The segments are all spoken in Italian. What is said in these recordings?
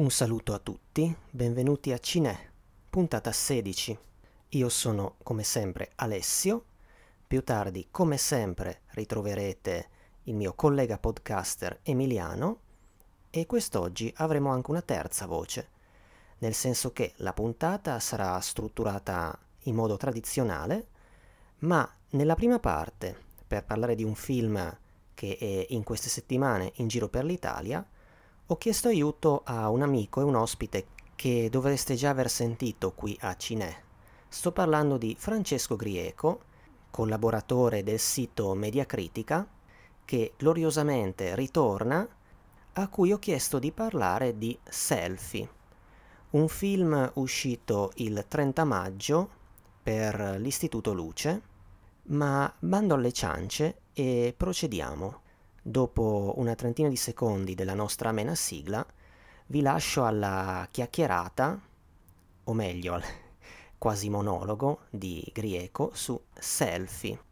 Un saluto a tutti, benvenuti a Cinè, puntata 16. Io sono come sempre Alessio, più tardi come sempre ritroverete il mio collega podcaster Emiliano e quest'oggi avremo anche una terza voce, nel senso che la puntata sarà strutturata in modo tradizionale, ma nella prima parte, per parlare di un film che è in queste settimane in giro per l'Italia, ho chiesto aiuto a un amico e un ospite che dovreste già aver sentito qui a Cinè. Sto parlando di Francesco Grieco, collaboratore del sito Mediacritica, che gloriosamente ritorna, a cui ho chiesto di parlare di Selfie, un film uscito il 30 maggio per l'Istituto Luce, ma bando alle ciance e procediamo. Dopo una trentina di secondi della nostra amena sigla, vi lascio alla chiacchierata, o meglio al quasi monologo di Grieco su Selfie.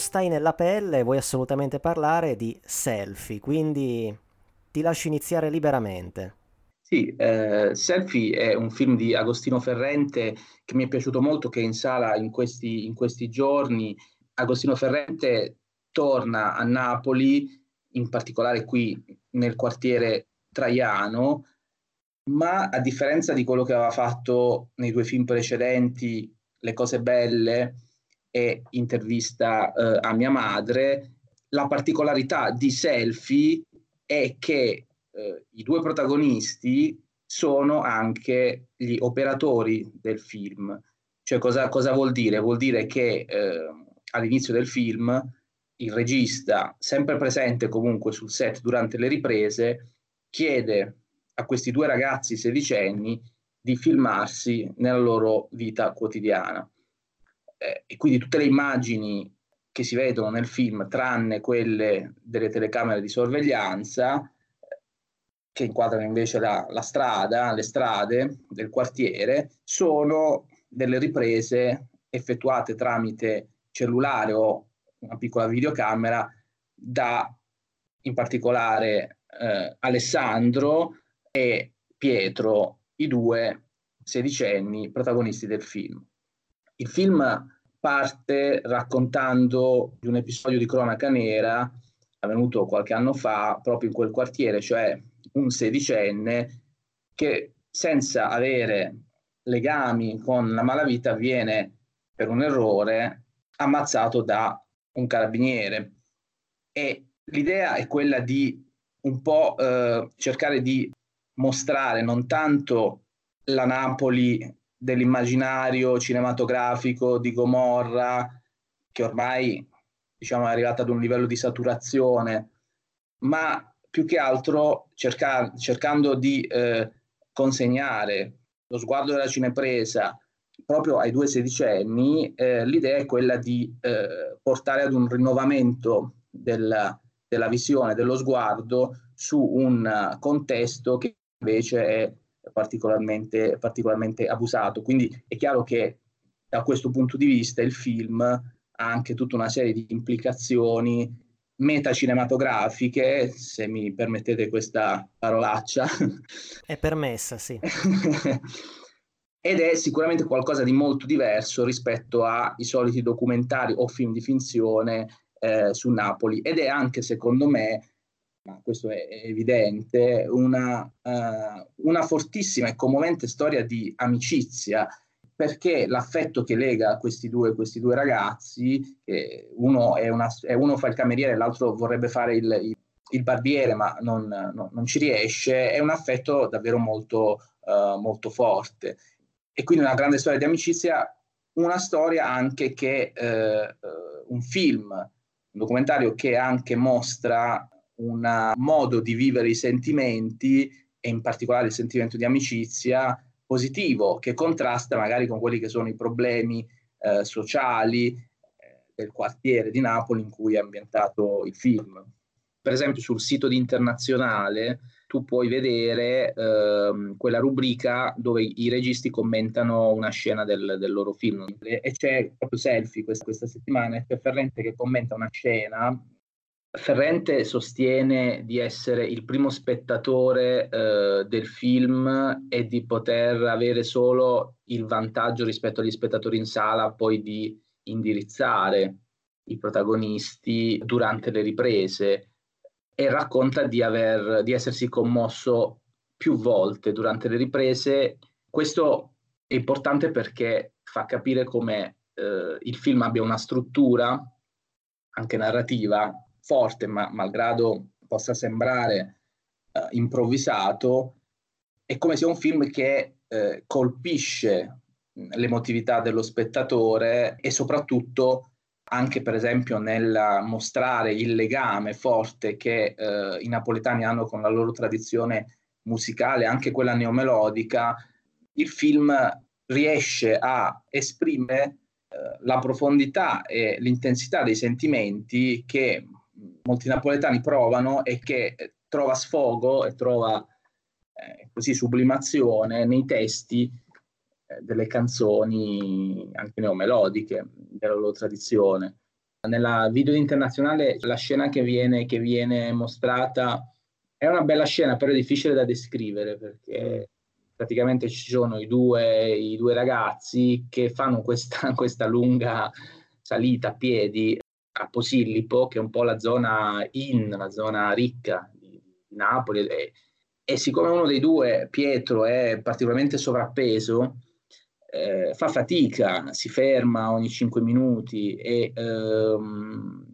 Stai nella pelle e vuoi assolutamente parlare di selfie, quindi ti lascio iniziare liberamente. Sì, eh, Selfie è un film di Agostino Ferrente che mi è piaciuto molto, che è in sala in questi, in questi giorni. Agostino Ferrente torna a Napoli, in particolare qui nel quartiere Traiano, ma a differenza di quello che aveva fatto nei due film precedenti, Le cose belle, e intervista eh, a mia madre, la particolarità di Selfie è che eh, i due protagonisti sono anche gli operatori del film. Cioè cosa, cosa vuol dire? Vuol dire che eh, all'inizio del film il regista, sempre presente comunque sul set durante le riprese, chiede a questi due ragazzi sedicenni di filmarsi nella loro vita quotidiana eh, e quindi tutte le immagini che si vedono nel film, tranne quelle delle telecamere di sorveglianza, che inquadrano invece la, la strada, le strade del quartiere, sono delle riprese effettuate tramite cellulare o una piccola videocamera da in particolare eh, Alessandro e Pietro, i due sedicenni protagonisti del film. Il film parte raccontando di un episodio di cronaca nera avvenuto qualche anno fa proprio in quel quartiere, cioè un sedicenne che senza avere legami con la malavita viene per un errore ammazzato da un carabiniere. E l'idea è quella di un po' eh, cercare di mostrare non tanto la Napoli dell'immaginario cinematografico di Gomorra, che ormai diciamo, è arrivata ad un livello di saturazione, ma più che altro cerca- cercando di eh, consegnare lo sguardo della cinepresa proprio ai due sedicenni, eh, l'idea è quella di eh, portare ad un rinnovamento della, della visione, dello sguardo su un contesto che invece è particolarmente, particolarmente abusato. Quindi è chiaro che da questo punto di vista il film ha anche tutta una serie di implicazioni metacinematografiche, se mi permettete questa parolaccia. È permessa, sì. Ed è sicuramente qualcosa di molto diverso rispetto ai soliti documentari o film di finzione eh, su Napoli. Ed è anche, secondo me, ma questo è evidente, una, uh, una fortissima e commovente storia di amicizia, perché l'affetto che lega questi due, questi due ragazzi, uno, una, uno, fa il cameriere e l'altro vorrebbe fare il, il, il barbiere, ma non, no, non, ci riesce, è un affetto davvero molto, uh, molto forte. E quindi una grande storia di amicizia, una storia anche che uh, un film, un documentario che anche mostra un modo di vivere i sentimenti e in particolare il sentimento di amicizia positivo che contrasta magari con quelli che sono i problemi eh, sociali eh, del quartiere di Napoli in cui è ambientato il film. Per esempio sul sito di Internazionale tu puoi vedere ehm, quella rubrica dove i registi commentano una scena del, del loro film e, c'è proprio Selfie questa, questa settimana, c'è Ferrente che commenta una scena Ferrente sostiene di essere il primo spettatore eh, del film e di poter avere solo il vantaggio rispetto agli spettatori in sala poi di indirizzare i protagonisti durante le riprese e racconta di, aver, di essersi commosso più volte durante le riprese. Questo è importante perché fa capire come eh, il film abbia una struttura anche narrativa forte, ma malgrado possa sembrare uh, improvvisato, è come sia un film che uh, colpisce l'emotività dello spettatore e soprattutto anche per esempio nel mostrare il legame forte che uh, i napoletani hanno con la loro tradizione musicale, anche quella neomelodica, il film riesce a esprimere la profondità e l'intensità dei sentimenti che molti napoletani provano e che trova sfogo e trova eh, così sublimazione nei testi eh, delle canzoni anche neomelodiche della loro tradizione. Nella video internazionale la scena che viene, che viene mostrata è una bella scena, però è difficile da descrivere perché praticamente ci sono i due, i due ragazzi che fanno questa, questa lunga salita a piedi a Posillipo, che è un po' la zona in, la zona ricca di, Napoli, e, e, siccome uno dei due, Pietro, è particolarmente sovrappeso, eh, fa fatica, si ferma ogni 5 minuti e, ehm,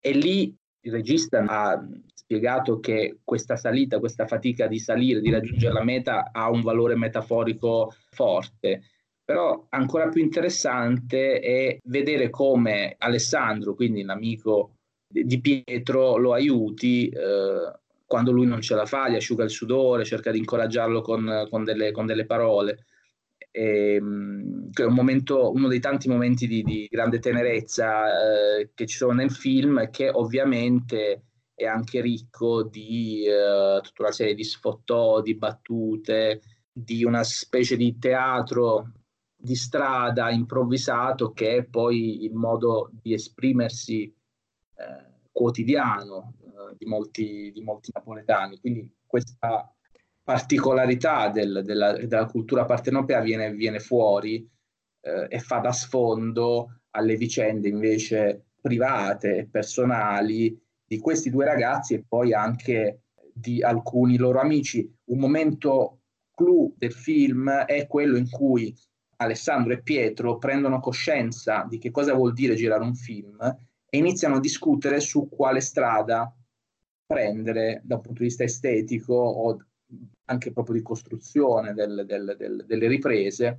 e lì il regista ha spiegato che questa salita, questa fatica di salire, di raggiungere la meta ha un valore metaforico forte però ancora più interessante è vedere come Alessandro, quindi l'amico di Pietro, lo aiuti eh, quando lui non ce la fa, gli asciuga il sudore, cerca di incoraggiarlo con, con, delle, con delle, parole. E, ehm, che è un momento, uno dei tanti momenti di, di grande tenerezza eh, che ci sono nel film, che ovviamente è anche ricco di eh, tutta una serie di sfottò, di battute, di una specie di teatro di strada improvvisato che è poi il modo di esprimersi eh, quotidiano eh, di, molti, di, molti, napoletani. Quindi questa particolarità del, della, della, cultura partenopea viene, viene fuori eh, e fa da sfondo alle vicende invece private e personali di questi due ragazzi e poi anche di alcuni loro amici. Un momento clou del film è quello in cui Alessandro e Pietro prendono coscienza di che cosa vuol dire girare un film e iniziano a discutere su quale strada prendere da un punto di vista estetico o anche proprio di costruzione del, del, del, delle riprese.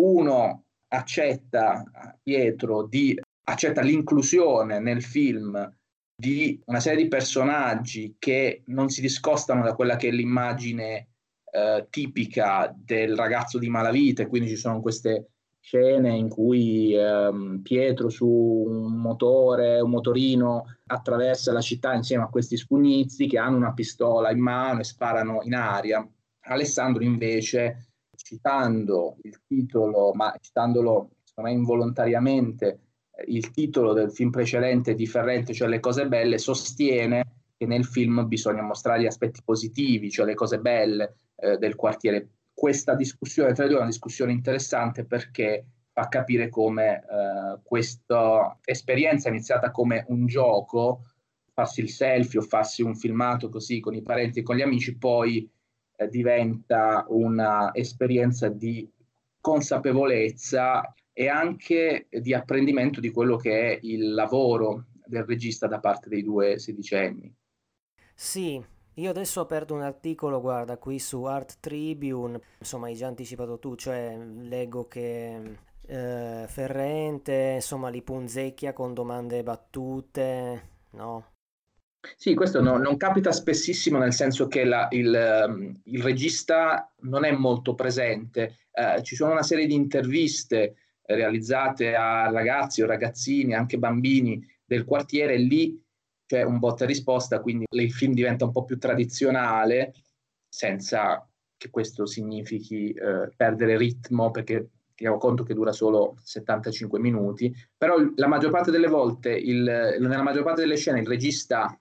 Uno accetta, Pietro, di, accetta l'inclusione nel film di una serie di personaggi che non si discostano da quella che è l'immagine eh, tipica del ragazzo di malavite, quindi ci sono queste scene in cui ehm, Pietro su un motore, un motorino attraversa la città insieme a questi spugnizi che hanno una pistola in mano e sparano in aria. Alessandro invece, citando il titolo, ma citandolo secondo me involontariamente, eh, il titolo del film precedente di Ferrente, cioè Le cose belle, sostiene che nel film bisogna mostrare gli aspetti positivi, cioè le cose belle, eh, del quartiere. Questa discussione tra i due è una discussione interessante perché fa capire come eh, questa esperienza iniziata come un gioco, farsi il selfie o farsi un filmato così con i parenti e con gli amici, poi eh, diventa un'esperienza di consapevolezza e anche di apprendimento di quello che è il lavoro del regista da parte dei due sedicenni. Sì, io adesso ho aperto un articolo, guarda, qui su Art Tribune, insomma hai già anticipato tu, cioè leggo che eh, Ferrente, insomma, li punzecchia con domande battute, no? Sì, questo no, non capita spessissimo nel senso che la, il, ehm, il, regista non è molto presente. Eh, ci sono una serie di interviste realizzate a ragazzi o ragazzini, anche bambini del quartiere, lì c'è un botta risposta, quindi il film diventa un po' più tradizionale, senza che questo significhi eh, perdere ritmo, perché teniamo conto che dura solo 75 minuti, però la maggior parte delle volte, il, nella maggior parte delle scene il regista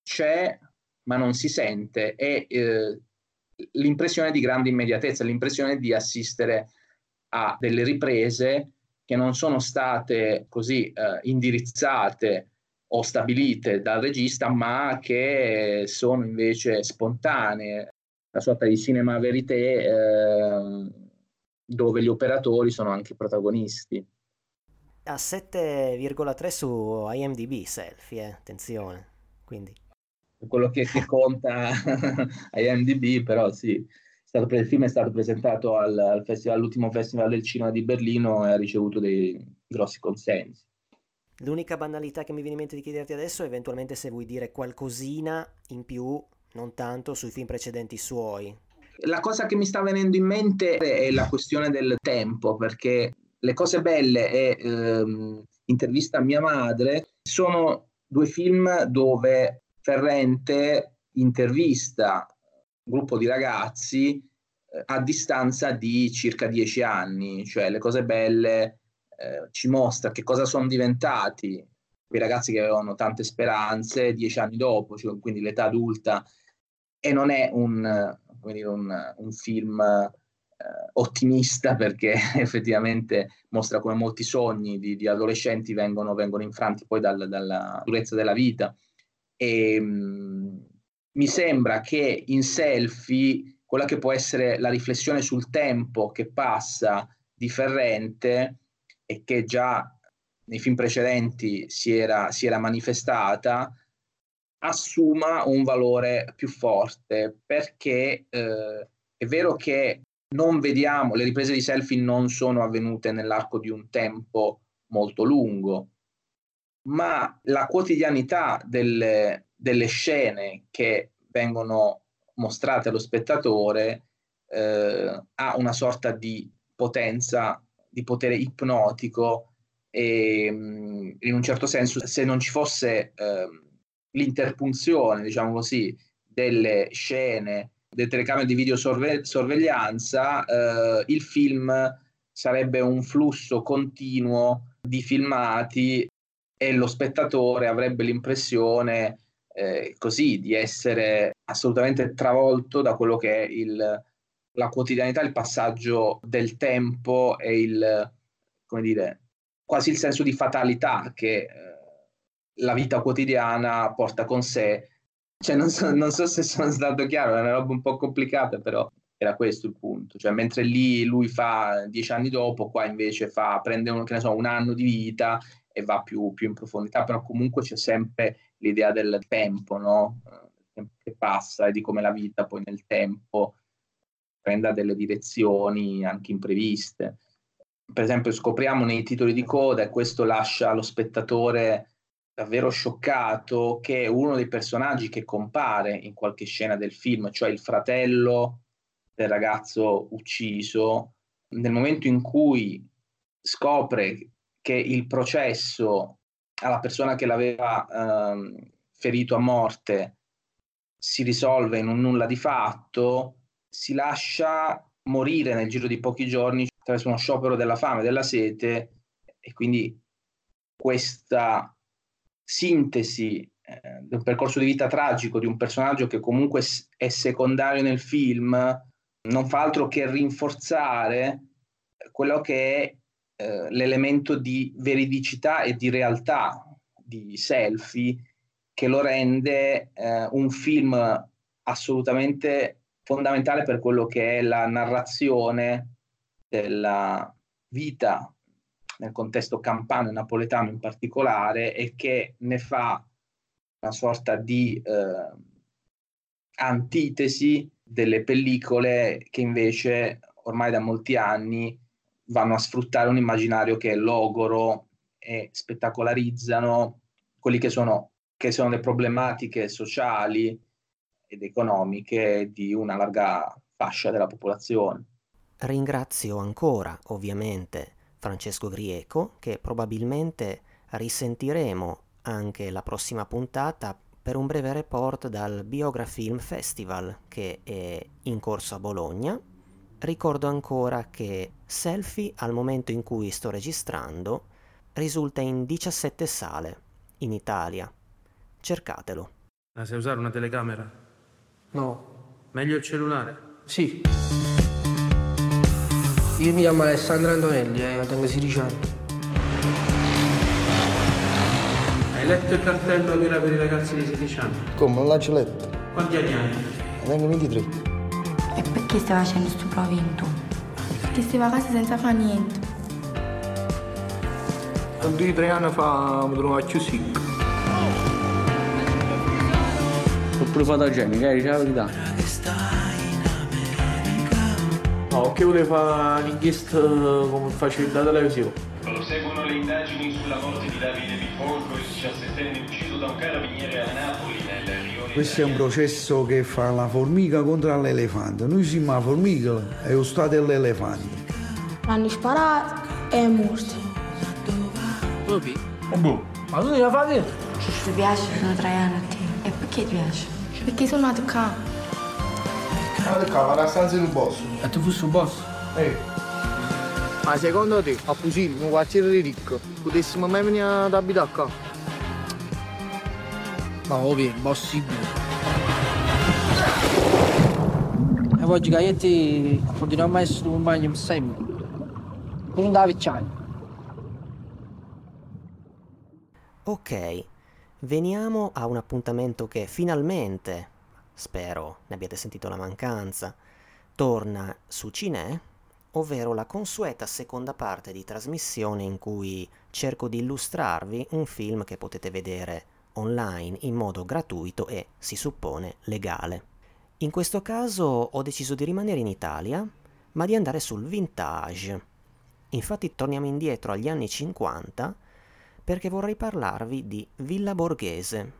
c'è ma non si sente e eh, l'impressione di grande immediatezza, l'impressione di assistere a delle riprese che non sono state così eh, indirizzate o stabilite dal regista, ma che sono invece spontanee, una sorta di cinema verité eh, dove gli operatori sono anche protagonisti. A 7,3 su IMDb selfie, eh? attenzione. Quindi. Quello che, che conta IMDb, però sì, stato, il film è stato presentato al, al festival, all'ultimo festival del cinema di Berlino e ha ricevuto dei grossi consensi. L'unica banalità che mi viene in mente di chiederti adesso è eventualmente se vuoi dire qualcosina in più, non tanto, sui film precedenti suoi. La cosa che mi sta venendo in mente è la questione del tempo, perché Le cose belle e ehm, Intervista a mia madre sono due film dove Ferrente intervista un gruppo di ragazzi eh, a distanza di circa dieci anni, cioè le cose belle eh, ci mostra che cosa sono diventati quei ragazzi che avevano tante speranze dieci anni dopo, cioè, quindi l'età adulta, e non è un, dire, un, un film eh, ottimista perché effettivamente mostra come molti sogni di, di adolescenti vengono, vengono, infranti poi dal, dalla durezza della vita. E, mh, mm, mi sembra che in selfie quella che può essere la riflessione sul tempo che passa di Ferrente e che già nei film precedenti si era, si era manifestata, assuma un valore più forte perché eh, è vero che non vediamo, le riprese di selfie non sono avvenute nell'arco di un tempo molto lungo, ma la quotidianità delle, delle scene che vengono mostrate allo spettatore eh, ha una sorta di potenza, di potere ipnotico e mm, in un certo senso se non ci fosse eh, l'interpunzione, diciamo così, delle scene, delle telecamere di videosorveglianza, eh, il film sarebbe un flusso continuo di filmati e lo spettatore avrebbe l'impressione eh, così di essere assolutamente travolto da quello che è il, la quotidianità, il passaggio del tempo e il, come dire, quasi il senso di fatalità che eh, la vita quotidiana porta con sé. Cioè, non so, non so se sono stato chiaro, è una roba un po' complicata, però era questo il punto. Cioè, mentre lì lui fa dieci anni dopo, qua invece fa, prende un, so, un anno di vita e va più, più, in profondità, però comunque c'è sempre l'idea del tempo, no? Che passa e di come la vita poi nel tempo prenda delle direzioni anche impreviste. Per esempio scopriamo nei titoli di coda, e questo lascia lo spettatore davvero scioccato, che uno dei personaggi che compare in qualche scena del film, cioè il fratello del ragazzo ucciso, nel momento in cui scopre che il processo alla persona che l'aveva ehm, ferito a morte si risolve in un nulla di fatto, si lascia morire nel giro di pochi giorni attraverso uno sciopero della fame, della sete e quindi questa sintesi eh, del percorso di vita tragico di un personaggio che comunque è secondario nel film non fa altro che rinforzare quello che è eh, l'elemento di veridicità e di realtà di Selfie che lo rende eh, un film assolutamente fondamentale per quello che è la narrazione della vita nel contesto campano e napoletano in particolare e che ne fa una sorta di eh, antitesi delle pellicole che invece ormai da molti anni vanno a sfruttare un immaginario che è logoro e spettacolarizzano quelli che sono che sono le problematiche sociali ed economiche di una larga fascia della popolazione. Ringrazio ancora, ovviamente, Francesco Grieco, che probabilmente risentiremo anche la prossima puntata per un breve report dal Biografilm Festival che è in corso a Bologna. Ricordo ancora che Selfie, al momento in cui sto registrando, risulta in 17 sale in Italia. Cercatelo. La sai usare una telecamera? No. Meglio il cellulare? Sì. Io mi chiamo Alessandro Antonelli e eh, tengo 16 anni. Hai letto il cartello che era per i ragazzi di 16 anni? Come? Non l'hai letto? Quanti anni hai? Tengo 23. E perché stai facendo sto provento? Perché stai a casa senza fare niente. Due o tre anni fa mi trovavo più secco. Pure fotogenica, eh, la verità. No, che volevo fare un'inchiesta come facevo da televisione. Proseguono le indagini sulla morte di Davide Bifolco, il 17enne ucciso da un carabiniere a Napoli nel rione. Questo è un processo che fa la formica contro l'elefante. Noi siamo la formica e lo Stato è l'elefante. L'hanno sparato e è morto. Boh. Ma tu devi fare dentro? Ti piace? Sono tre anni a te. E perché ti piace? Perché sono nato qua. Guarda qua, vado a stanza in un boss. E tu fossi un boss? Ehi. Ma secondo te, a Pusino, un quartiere ricco, potessimo mai venire ad abitare qua? Ma ovvio, impossibile. E oggi Gaietti continuiamo a essere un bagno sempre. Pure da vecchiaia. Ok, veniamo a un appuntamento che finalmente, spero ne abbiate sentito la mancanza, torna su Cinè, ovvero la consueta seconda parte di trasmissione in cui cerco di illustrarvi un film che potete vedere online in modo gratuito e, si suppone, legale. In questo caso ho deciso di rimanere in Italia, ma di andare sul vintage. Infatti torniamo indietro agli anni 50 perché vorrei parlarvi di Villa Borghese,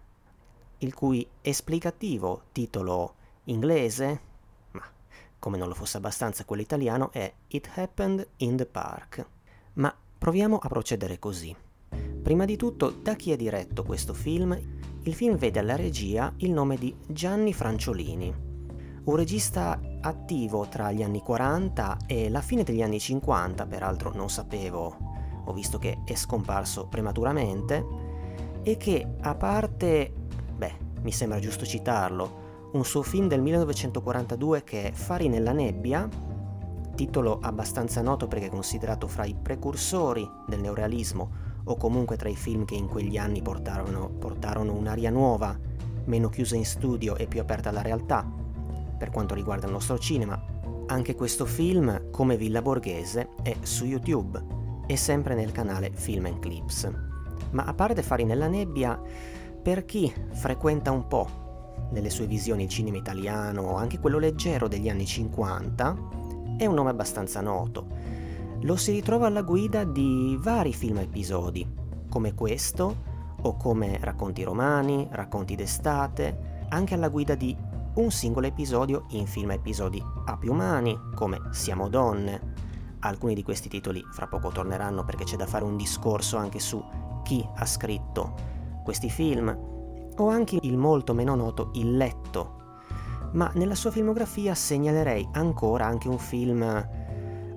il cui esplicativo titolo inglese, ma come non lo fosse abbastanza quello italiano, è It Happened in the Park. Ma proviamo a procedere così. Prima di tutto, da chi è diretto questo film? Il film vede alla regia il nome di Gianni Franciolini, un regista attivo tra gli anni 40 e la fine degli anni 50, peraltro non sapevo ho visto che è scomparso prematuramente, e che a parte, beh, mi sembra giusto citarlo, un suo film del 1942 che è Fari nella nebbia, titolo abbastanza noto perché è considerato fra i precursori del neorealismo o comunque tra i film che in quegli anni portarono, portarono un'aria nuova, meno chiusa in studio e più aperta alla realtà, per quanto riguarda il nostro cinema. Anche questo film, come Villa Borghese, è su YouTube e sempre nel canale Film and Clips. Ma a parte Fari nella nebbia, per chi frequenta un po' nelle sue visioni il cinema italiano, anche quello leggero degli anni 50, è un nome abbastanza noto. Lo si ritrova alla guida di vari film episodi, come questo, o come Racconti romani, Racconti d'estate, anche alla guida di un singolo episodio in film episodi a più umani, come Siamo donne, Alcuni di questi titoli fra poco torneranno perché c'è da fare un discorso anche su chi ha scritto questi film, o anche il molto meno noto Il letto. Ma nella sua filmografia segnalerei ancora anche un film,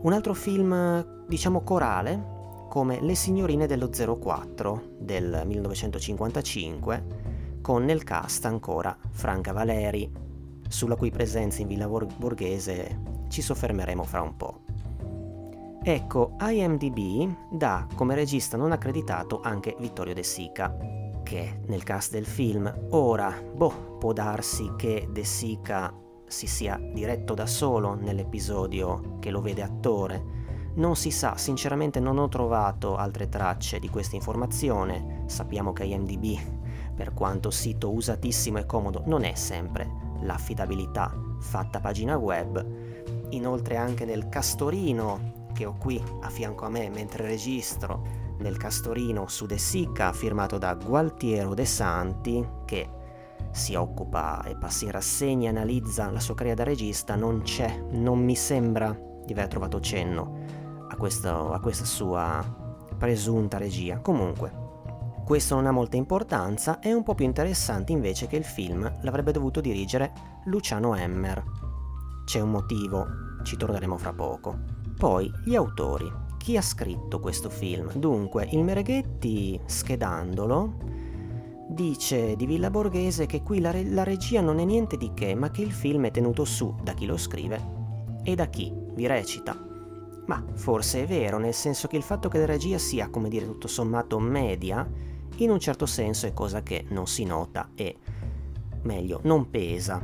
un altro film diciamo corale, come Le signorine dello 04 del 1955, con nel cast ancora Franca Valeri, sulla cui presenza in Villa Borghese ci soffermeremo fra un po'. Ecco, IMDb dà come regista non accreditato anche Vittorio De Sica, che nel cast del film. Ora, boh, può darsi che De Sica si sia diretto da solo nell'episodio che lo vede attore. Non si sa, sinceramente non ho trovato altre tracce di questa informazione. Sappiamo che IMDb, per quanto sito usatissimo e comodo, non è sempre l'affidabilità fatta pagina web. Inoltre anche nel castorino che ho qui a fianco a me mentre registro del Castorino su De Sica firmato da Gualtiero De Santi che si occupa e passa in rassegna e analizza la sua carriera da regista non c'è, non mi sembra di aver trovato cenno a, questo, a questa sua presunta regia. Comunque, questo non ha molta importanza, è un po' più interessante invece che il film l'avrebbe dovuto dirigere Luciano Emmer. C'è un motivo, ci torneremo fra poco. Poi, gli autori. Chi ha scritto questo film? Dunque, il Mereghetti, schedandolo, dice di Villa Borghese che qui la, re- la regia non è niente di che, ma che il film è tenuto su da chi lo scrive e da chi vi recita. Ma forse è vero, nel senso che il fatto che la regia sia, come dire, tutto sommato media, in un certo senso è cosa che non si nota e, meglio, non pesa.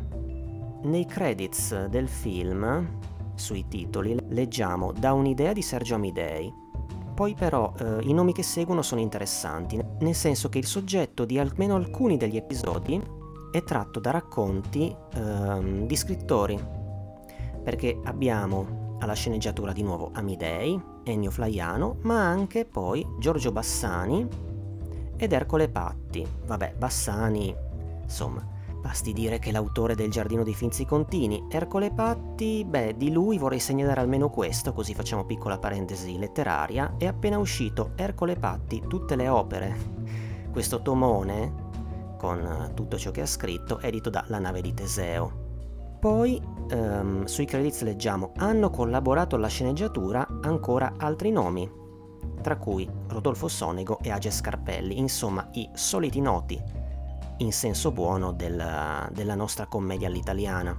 Nei credits del film, sui titoli, leggiamo Da un'idea di Sergio Amidei. Poi però eh, i nomi che seguono sono interessanti, nel senso che il soggetto di almeno alcuni degli episodi è tratto da racconti eh, di scrittori, perché abbiamo alla sceneggiatura di nuovo Amidei, Ennio Flaiano, ma anche poi Giorgio Bassani ed Ercole Patti. Vabbè, Bassani, insomma, basti dire che l'autore del Giardino dei Finzi Contini. Ercole Patti, beh, di lui vorrei segnalare almeno questo, così facciamo piccola parentesi letteraria. È appena uscito Ercole Patti, tutte le opere. Questo tomone, con tutto ciò che ha scritto, edito da La nave di Teseo. Poi um, sui credits leggiamo hanno collaborato alla sceneggiatura ancora altri nomi, tra cui Rodolfo Sonego e Age Scarpelli, insomma i soliti noti, in senso buono della, della nostra commedia all'italiana.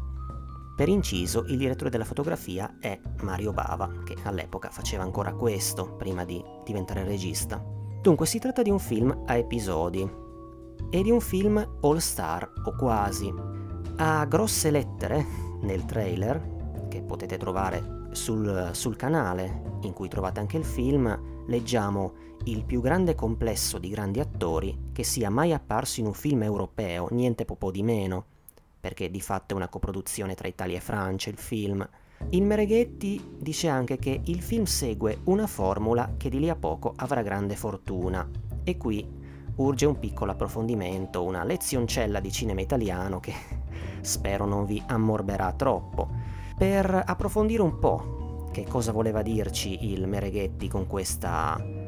Per inciso, il direttore della fotografia è Mario Bava, che all'epoca faceva ancora questo prima di diventare regista. Dunque si tratta di un film a episodi e di un film all star o quasi. A grosse lettere nel trailer, che potete trovare sul, sul canale in cui trovate anche il film, leggiamo il più grande complesso di grandi attori che sia mai apparso in un film europeo, niente po' di meno, perché di fatto è una coproduzione tra Italia e Francia il film. Il Mereghetti dice anche che il film segue una formula che di lì a poco avrà grande fortuna, e qui urge un piccolo approfondimento, una lezioncella di cinema italiano che spero non vi ammorberà troppo, per approfondire un po' che cosa voleva dirci il Mereghetti con questa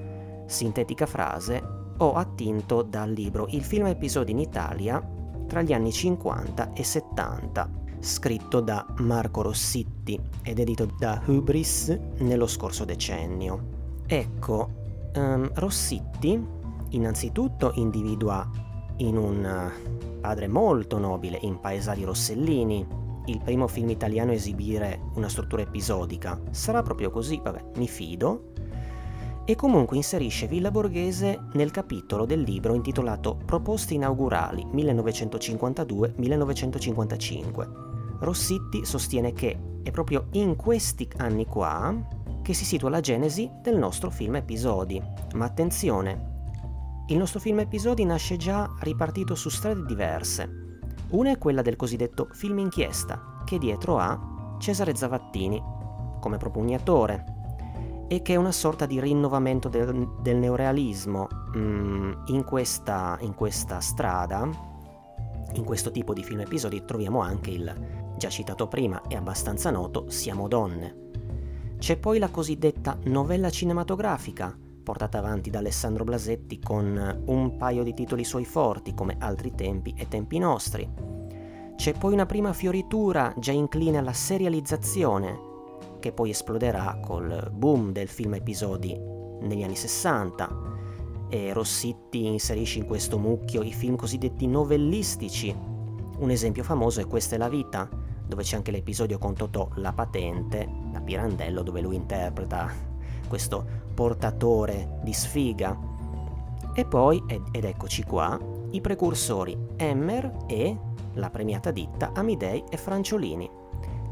sintetica frase, ho attinto dal libro Il film episodi in Italia tra gli anni 50 e 70, scritto da Marco Rossitti ed edito da Hubris nello scorso decennio. Ecco, um, Rossitti innanzitutto individua in un padre molto nobile in Paesari Rossellini, il primo film italiano a esibire una struttura episodica. Sarà proprio così, vabbè, mi fido. E comunque inserisce Villa Borghese nel capitolo del libro intitolato Proposte inaugurali 1952-1955. Rossitti sostiene che è proprio in questi anni qua che si situa la genesi del nostro film episodi. Ma attenzione, il nostro film episodi nasce già ripartito su strade diverse una è quella del cosiddetto film inchiesta, che dietro ha Cesare Zavattini come propugnatore e che è una sorta di rinnovamento del, del neorealismo mm, in, questa, in questa strada, in questo tipo di film episodi troviamo anche il già citato prima e abbastanza noto Siamo donne. C'è poi la cosiddetta novella cinematografica, portata avanti da Alessandro Blasetti con un paio di titoli suoi forti come Altri tempi e Tempi nostri. C'è poi una prima fioritura già incline alla serializzazione, che poi esploderà col boom del film episodi negli anni 60. E Rossitti inserisce in questo mucchio i film cosiddetti novellistici. Un esempio famoso è Questa è la vita, dove c'è anche l'episodio con Totò La Patente, da Pirandello, dove lui interpreta questo portatore di sfiga. E poi, ed, ed eccoci qua, i precursori Emmer e la premiata ditta Amidei e Franciolini,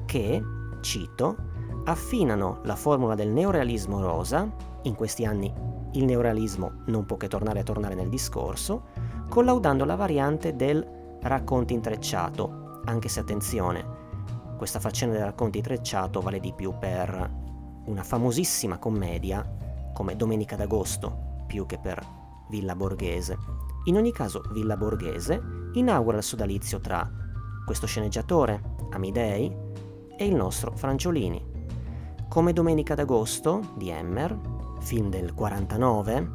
che, cito, affinano la formula del neorealismo rosa, in questi anni il neorealismo non può che tornare a tornare nel discorso, collaudando la variante del racconto intrecciato, anche se attenzione, questa faccenda del racconto intrecciato vale di più per una famosissima commedia come Domenica d'agosto, più che per Villa Borghese. In ogni caso, Villa Borghese inaugura il sodalizio tra questo sceneggiatore, Amidei, e il nostro Franciolini. Come Domenica d'Agosto di Emmer, film del 49,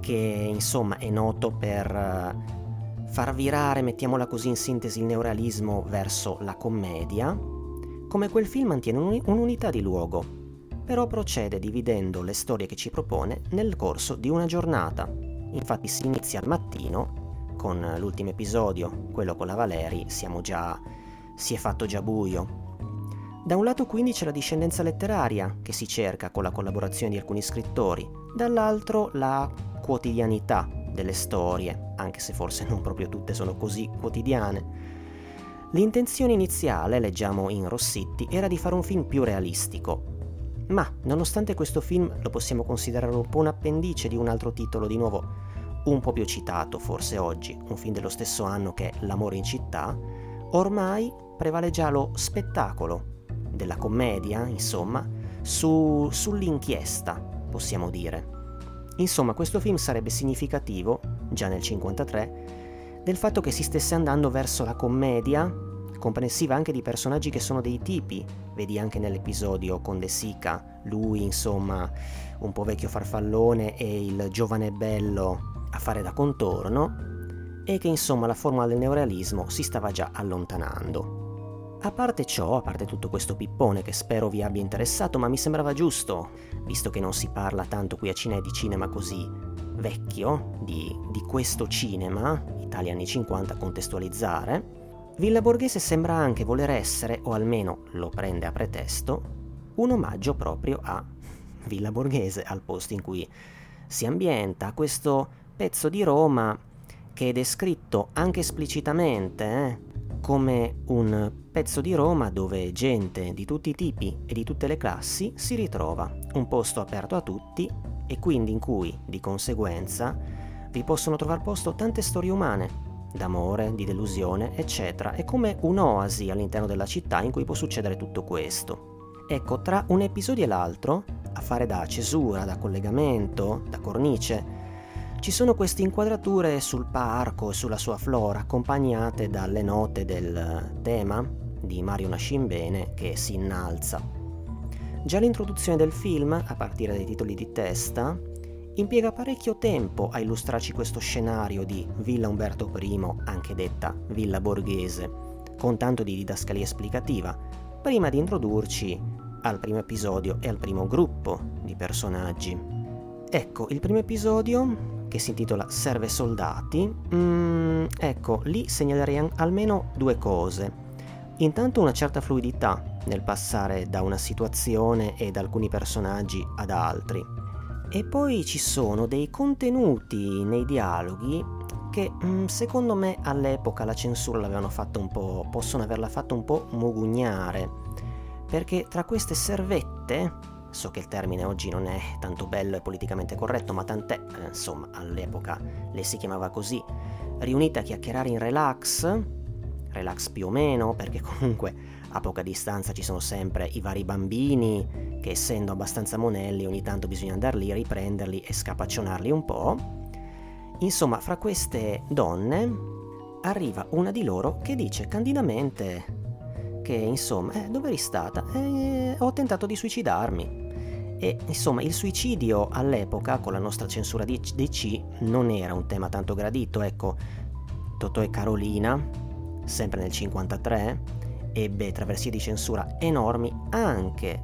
che insomma è noto per eh, far virare, mettiamola così in sintesi, il neorealismo verso la commedia, come quel film mantiene un'unità di luogo, però procede dividendo le storie che ci propone nel corso di una giornata. Infatti si inizia al mattino con l'ultimo episodio, quello con la Valeri, siamo già si è fatto già buio. Da un lato quindi c'è la discendenza letteraria che si cerca con la collaborazione di alcuni scrittori, dall'altro la quotidianità delle storie, anche se forse non proprio tutte sono così quotidiane. L'intenzione iniziale, leggiamo in Rossitti, era di fare un film più realistico, ma nonostante questo film lo possiamo considerare un po' un appendice di un altro titolo di nuovo un po' più citato forse oggi, un film dello stesso anno che è L'amore in città, ormai prevale già lo spettacolo della commedia, insomma, su, sull'inchiesta, possiamo dire. Insomma, questo film sarebbe significativo, già nel 1953, del fatto che si stesse andando verso la commedia, comprensiva anche di personaggi che sono dei tipi, vedi anche nell'episodio con De Sica, lui insomma un po' vecchio farfallone e il giovane bello a fare da contorno, e che insomma la formula del neorealismo si stava già allontanando. A parte ciò, a parte tutto questo pippone che spero vi abbia interessato, ma mi sembrava giusto, visto che non si parla tanto qui a Cine di cinema così vecchio, di, di questo cinema, Italia anni 50, contestualizzare, Villa Borghese sembra anche voler essere, o almeno lo prende a pretesto, un omaggio proprio a Villa Borghese, al posto in cui si ambienta. Questo pezzo di Roma che è descritto anche esplicitamente eh, come un pezzo di Roma dove gente di tutti i tipi e di tutte le classi si ritrova, un posto aperto a tutti e quindi in cui, di conseguenza, vi possono trovare posto tante storie umane, d'amore, di delusione, eccetera. È come un'oasi all'interno della città in cui può succedere tutto questo. Ecco, tra un episodio e l'altro, a fare da cesura, da collegamento, da cornice, ci sono queste inquadrature sul parco e sulla sua flora accompagnate dalle note del tema di Mario Nascimbene che si innalza. Già l'introduzione del film, a partire dai titoli di testa, impiega parecchio tempo a illustrarci questo scenario di Villa Umberto I, anche detta Villa Borghese, con tanto di didascalia esplicativa, prima di introdurci al primo episodio e al primo gruppo di personaggi. Ecco, il primo episodio che si intitola Serve soldati, mm, ecco, lì segnalerei almeno due cose. Intanto una certa fluidità nel passare da una situazione e da alcuni personaggi ad altri. E poi ci sono dei contenuti nei dialoghi che mm, secondo me all'epoca la censura l'avevano fatta un po', possono averla fatta un po' mugugnare, perché tra queste servette So che il termine oggi non è tanto bello e politicamente corretto, ma tant'è, eh, insomma, all'epoca le si chiamava così, riunite a chiacchierare in relax, relax più o meno, perché comunque a poca distanza ci sono sempre i vari bambini che essendo abbastanza monelli ogni tanto bisogna andare lì, riprenderli e scapaccionarli un po'. Insomma, fra queste donne arriva una di loro che dice candidamente che insomma, eh, dove eri stata? Eh, ho tentato di suicidarmi. E insomma il suicidio all'epoca, con la nostra censura di DC, non era un tema tanto gradito. Ecco, Totò e Carolina, sempre nel 53, ebbe traversie di censura enormi anche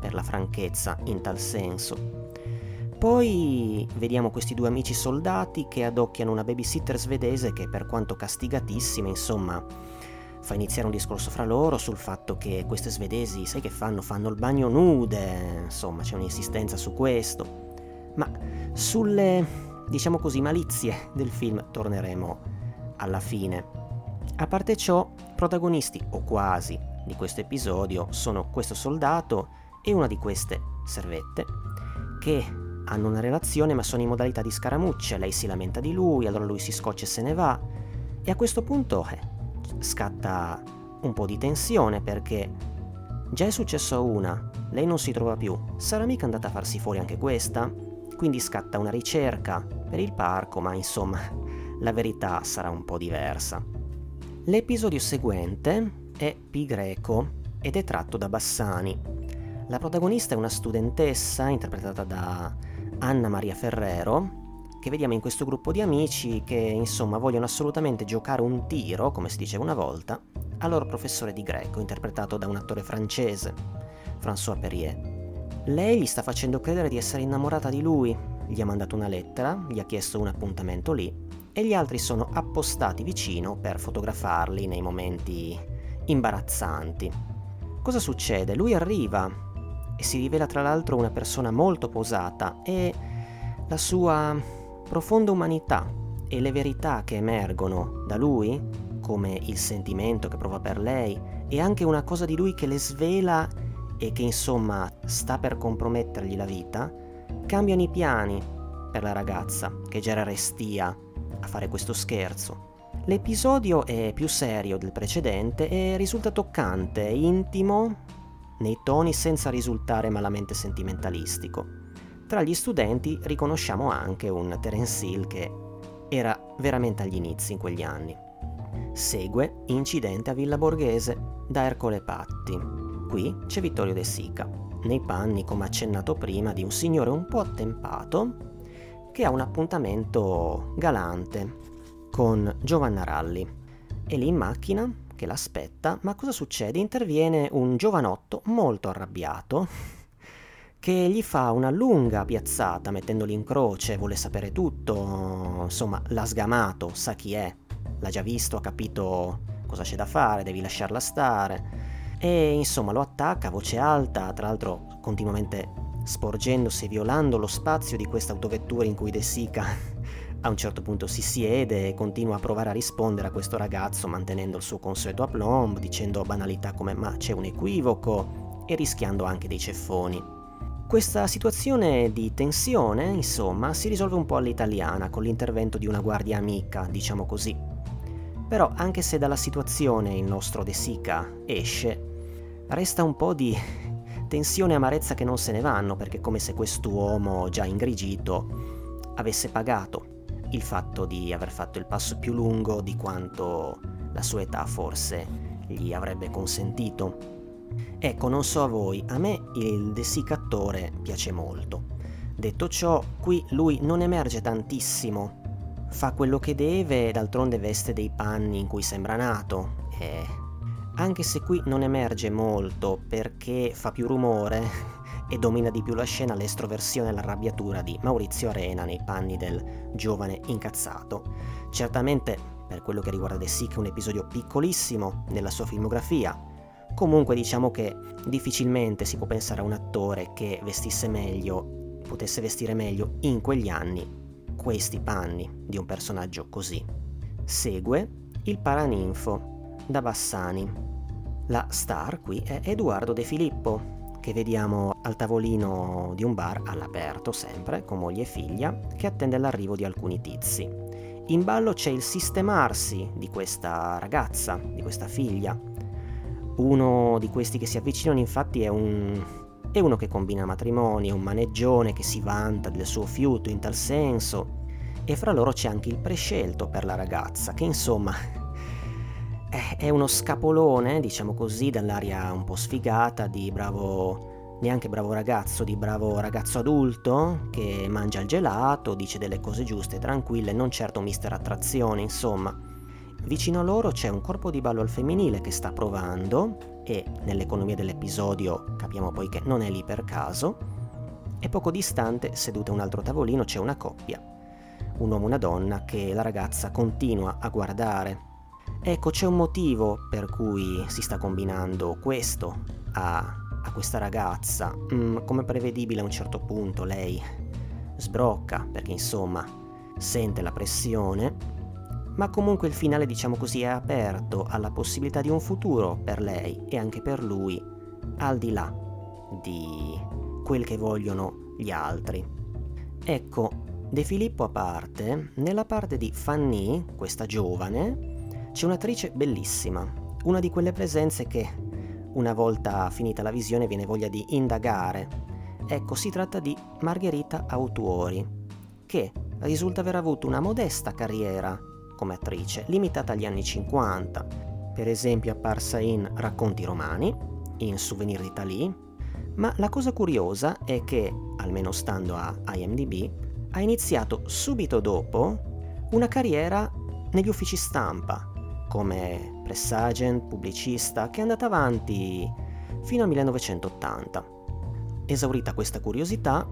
per la franchezza in tal senso. Poi vediamo questi due amici soldati che adocchiano una babysitter svedese che per quanto castigatissima, insomma, fa iniziare un discorso fra loro sul fatto che queste svedesi, sai che fanno? Fanno il bagno nude, insomma c'è un'insistenza su questo. Ma sulle, diciamo così, malizie del film torneremo alla fine. A parte ciò, protagonisti, o quasi, di questo episodio sono questo soldato e una di queste servette, che hanno una relazione ma sono in modalità di scaramuccia, lei si lamenta di lui, allora lui si scoccia e se ne va, e a questo punto eh, scatta un po' di tensione perché già è successo a una, lei non si trova più, sarà mica andata a farsi fuori anche questa? quindi scatta una ricerca per il parco, ma insomma la verità sarà un po' diversa. L'episodio seguente è Pi Greco ed è tratto da Bassani. La protagonista è una studentessa interpretata da Anna Maria Ferrero, che vediamo in questo gruppo di amici che insomma vogliono assolutamente giocare un tiro, come si diceva una volta, al loro professore di greco, interpretato da un attore francese, François Perrier. Lei gli sta facendo credere di essere innamorata di lui, gli ha mandato una lettera, gli ha chiesto un appuntamento lì e gli altri sono appostati vicino per fotografarli nei momenti imbarazzanti. Cosa succede? Lui arriva e si rivela tra l'altro una persona molto posata e la sua profonda umanità e le verità che emergono da lui, come il sentimento che prova per lei, e anche una cosa di lui che le svela e che insomma sta per compromettergli la vita, cambiano i piani per la ragazza che già era restia a fare questo scherzo. L'episodio è più serio del precedente e risulta toccante, intimo, nei toni senza risultare malamente sentimentalistico. Tra gli studenti riconosciamo anche un Terence Hill che era veramente agli inizi in quegli anni. Segue Incidente a Villa Borghese da Ercole Patti. Qui c'è Vittorio De Sica, nei panni, come accennato prima, di un signore un po' attempato che ha un appuntamento galante con Giovanna Ralli. È lì in macchina che l'aspetta, ma cosa succede? Interviene un giovanotto molto arrabbiato che gli fa una lunga piazzata mettendoli in croce, vuole sapere tutto, insomma l'ha sgamato, sa chi è, l'ha già visto, ha capito cosa c'è da fare, devi lasciarla stare e insomma lo attacca a voce alta, tra l'altro continuamente sporgendosi e violando lo spazio di questa autovettura in cui De Sica a un certo punto si siede e continua a provare a rispondere a questo ragazzo mantenendo il suo consueto aplomb, dicendo banalità come ma c'è un equivoco e rischiando anche dei ceffoni. Questa situazione di tensione, insomma, si risolve un po' all'italiana con l'intervento di una guardia amica, diciamo così. Però anche se dalla situazione il nostro De Sica esce, resta un po' di tensione e amarezza che non se ne vanno, perché è come se quest'uomo già ingrigito avesse pagato il fatto di aver fatto il passo più lungo di quanto la sua età forse gli avrebbe consentito. Ecco, non so a voi, a me il dessicattore piace molto. Detto ciò, qui lui non emerge tantissimo. Fa quello che deve d'altronde veste dei panni in cui sembra nato. E anche se qui non emerge molto perché fa più rumore e domina di più la scena l'estroversione e l'arrabbiatura di Maurizio Arena nei panni del giovane incazzato. Certamente, per quello che riguarda De è un episodio piccolissimo nella sua filmografia, Comunque diciamo che difficilmente si può pensare a un attore che vestisse meglio, potesse vestire meglio in quegli anni questi panni di un personaggio così. Segue il Paraninfo da Bassani. La star qui è Edoardo De Filippo, che vediamo al tavolino di un bar all'aperto sempre, con moglie e figlia, che attende l'arrivo di alcuni tizi. In ballo c'è il sistemarsi di questa ragazza, di questa figlia, uno di questi che si avvicinano infatti è un, è uno che combina matrimoni, è un maneggione che si vanta del suo fiuto in tal senso e fra loro c'è anche il prescelto per la ragazza che insomma è uno scapolone, diciamo così, dall'aria un po' sfigata di bravo, neanche bravo ragazzo, di bravo ragazzo adulto che mangia il gelato, dice delle cose giuste, tranquille, non certo mister attrazione, insomma. Vicino a loro c'è un corpo di ballo al femminile che sta provando e nell'economia dell'episodio capiamo poi che non è lì per caso e poco distante, seduta a un altro tavolino, c'è una coppia, un uomo e una donna che la ragazza continua a guardare. Ecco, c'è un motivo per cui si sta combinando questo a, a questa ragazza. Mm, come prevedibile a un certo punto lei sbrocca perché insomma sente la pressione ma comunque il finale diciamo così è aperto alla possibilità di un futuro per lei e anche per lui, al di là di quel che vogliono gli altri. Ecco, De Filippo a parte, nella parte di Fanny, questa giovane, c'è un'attrice bellissima, una di quelle presenze che una volta finita la visione viene voglia di indagare Ecco, si tratta di Margherita Autuori, che risulta aver avuto una modesta carriera come attrice, limitata agli anni 50. Per esempio apparsa in Racconti romani, in Souvenir d'Italie, ma la cosa curiosa è che, almeno stando a IMDb, ha iniziato subito dopo una carriera negli uffici stampa, come press agent, pubblicista, che è andata avanti fino al 1980. Esaurita questa curiosità,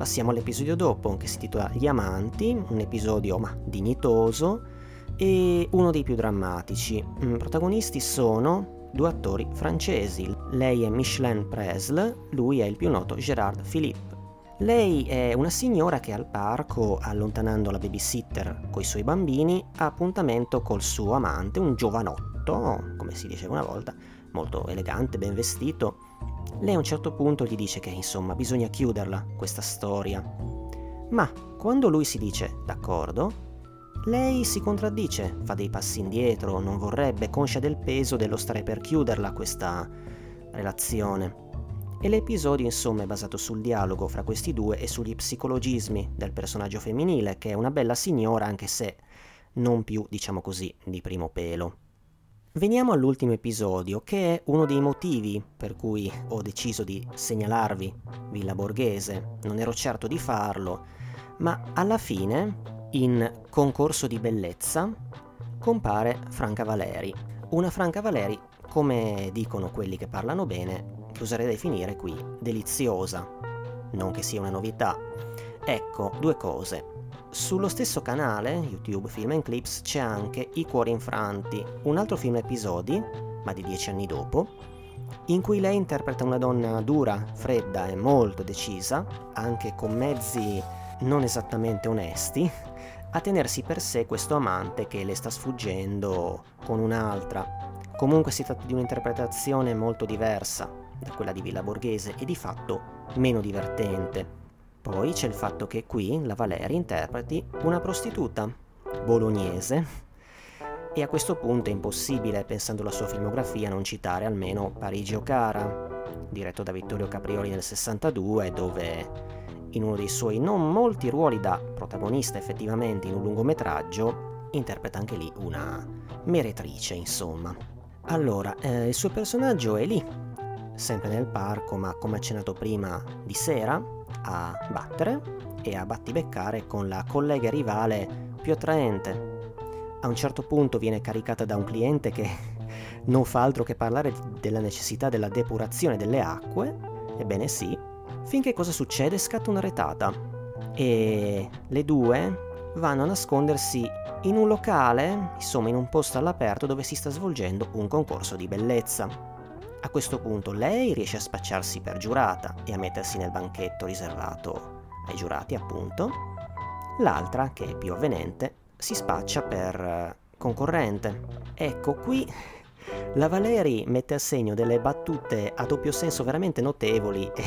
passiamo all'episodio dopo, che si intitola Gli amanti, un episodio ma dignitoso e uno dei più drammatici. Mm, protagonisti sono due attori francesi, lei è Micheline Presle, lui è il più noto Gérard Philippe. Lei è una signora che al parco, allontanando la babysitter coi suoi bambini, ha appuntamento col suo amante, un giovanotto, come si diceva una volta, molto elegante, ben vestito. Lei a un certo punto gli dice che insomma bisogna chiuderla, questa storia. Ma quando lui si dice d'accordo, lei si contraddice, fa dei passi indietro, non vorrebbe, conscia del peso dello stare per chiuderla questa relazione. E l'episodio insomma è basato sul dialogo fra questi due e sugli psicologismi del personaggio femminile, che è una bella signora anche se non più, diciamo così, di primo pelo. Veniamo all'ultimo episodio, che è uno dei motivi per cui ho deciso di segnalarvi Villa Borghese. Non ero certo di farlo, ma alla fine, in concorso di bellezza, compare Franca Valeri. Una Franca Valeri, come dicono quelli che parlano bene, che oserei definire qui deliziosa. Non che sia una novità. Ecco, due cose. Sullo stesso canale, YouTube Film and Clips, c'è anche I cuori infranti, un altro film episodi, ma di dieci anni dopo, in cui lei interpreta una donna dura, fredda e molto decisa, anche con mezzi non esattamente onesti, a tenersi per sé questo amante che le sta sfuggendo con un'altra. Comunque si tratta di un'interpretazione molto diversa, da quella di Villa Borghese e di fatto meno divertente. Poi c'è il fatto che qui la Valeri interpreti una prostituta bolognese e a questo punto è impossibile, pensando alla sua filmografia, non citare almeno Parigi o Cara, diretto da Vittorio Caprioli nel 62, dove in uno dei suoi non molti ruoli da protagonista effettivamente in un lungometraggio, interpreta anche lì una meretrice, insomma. Allora, eh, il suo personaggio è lì, sempre nel parco, ma come accennato prima, di sera, a battere e a battibeccare con la collega rivale più attraente. A un certo punto viene caricata da un cliente che non fa altro che parlare della necessità della depurazione delle acque, ebbene sì, finché cosa succede? Scatta una retata e le due vanno a nascondersi in un locale, insomma in un posto all'aperto dove si sta svolgendo un concorso di bellezza. A questo punto lei riesce a spacciarsi per giurata e a mettersi nel banchetto riservato ai giurati, appunto. L'altra, che è più avvenente, si spaccia per eh, concorrente. Ecco, qui la Valeri mette a segno delle battute a doppio senso veramente notevoli e,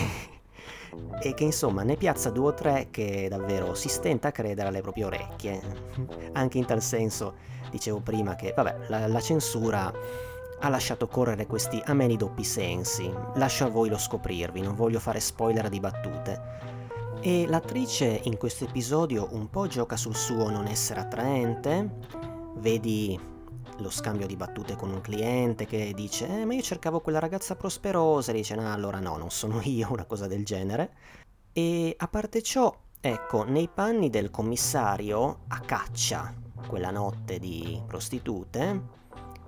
e che insomma ne piazza due o tre che davvero si stenta a credere alle proprie orecchie. Anche in tal senso, dicevo prima che, vabbè, la, la censura ha lasciato correre questi ameni doppi sensi. Lascio a voi lo scoprirvi, non voglio fare spoiler di battute. E l'attrice in questo episodio un po' gioca sul suo non essere attraente, vedi lo scambio di battute con un cliente che dice eh, ma io cercavo quella ragazza prosperosa e dice no allora no non sono io una cosa del genere e a parte ciò ecco nei panni del commissario a caccia quella notte di prostitute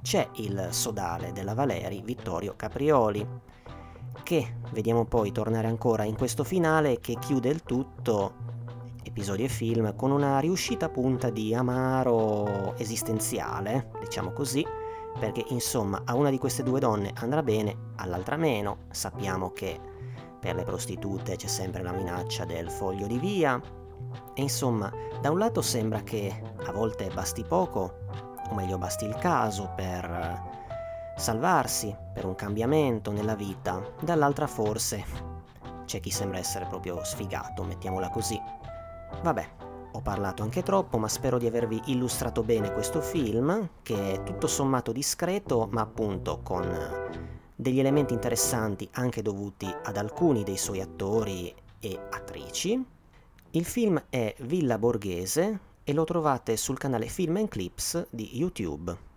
c'è il sodale della Valeri Vittorio Caprioli, che vediamo poi tornare ancora in questo finale che chiude il tutto, episodio e film, con una riuscita punta di amaro esistenziale, diciamo così, perché insomma a una di queste due donne andrà bene, all'altra meno, sappiamo che per le prostitute c'è sempre la minaccia del foglio di via, e insomma da un lato sembra che a volte basti poco o meglio basti il caso per eh, salvarsi, per un cambiamento nella vita, dall'altra forse c'è chi sembra essere proprio sfigato, mettiamola così. Vabbè, ho parlato anche troppo, ma spero di avervi illustrato bene questo film, che è tutto sommato discreto, ma appunto con degli elementi interessanti anche dovuti ad alcuni dei suoi attori e attrici. Il film è Villa Borghese e lo trovate sul canale Film and Clips di YouTube.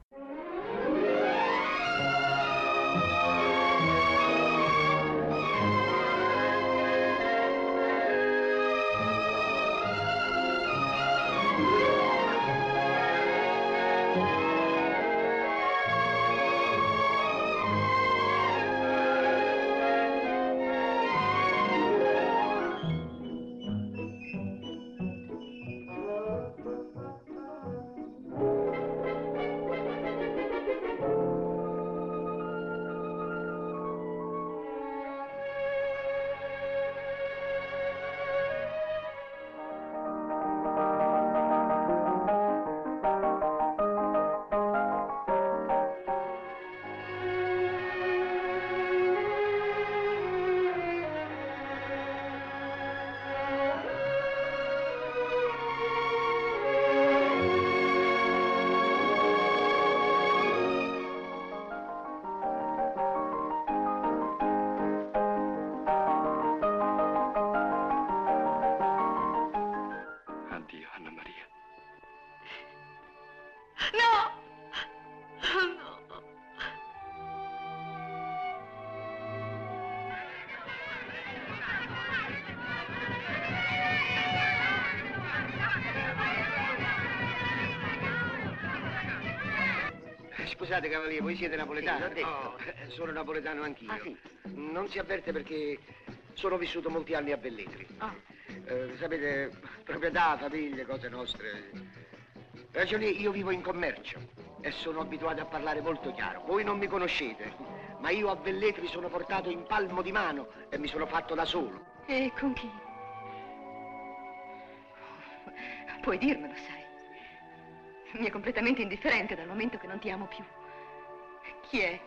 Scusate cavaliere, voi siete napoletano? Sì, l'ho detto. Oh, eh, sono napoletano anch'io. Ah, sì? Non si avverte perché sono vissuto molti anni a Velletri. Ah. Eh, sapete, proprietà, famiglie, cose nostre. Ragioni, io vivo in commercio e sono abituato a parlare molto chiaro. Voi non mi conoscete, ma io a Velletri sono portato in palmo di mano e mi sono fatto da solo. E con chi? Puoi dirmelo, sai. Mi è completamente indifferente dal momento che non ti amo più. Chi è?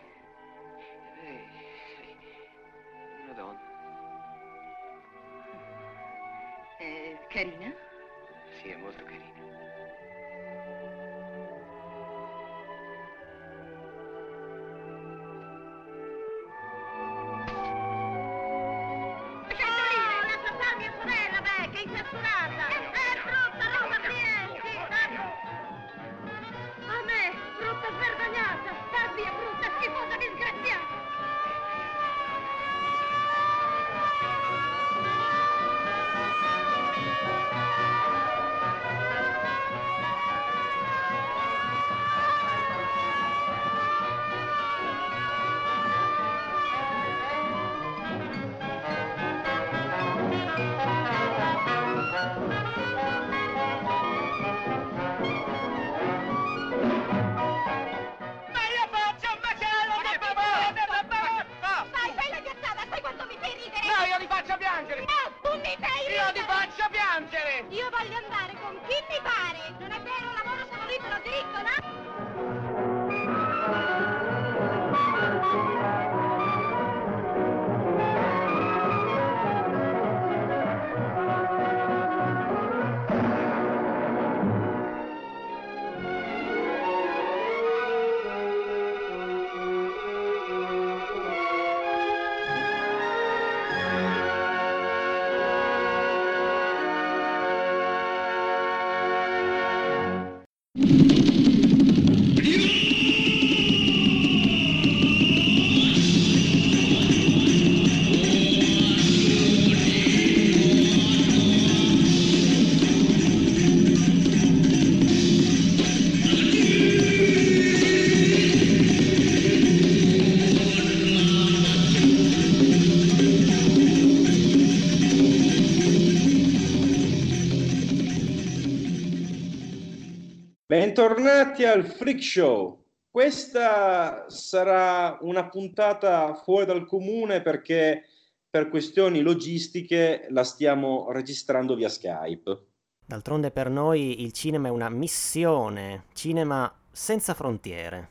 Bentornati al Freak Show. Questa sarà una puntata fuori dal comune perché per questioni logistiche la stiamo registrando via Skype. D'altronde per noi il cinema è una missione, cinema senza frontiere.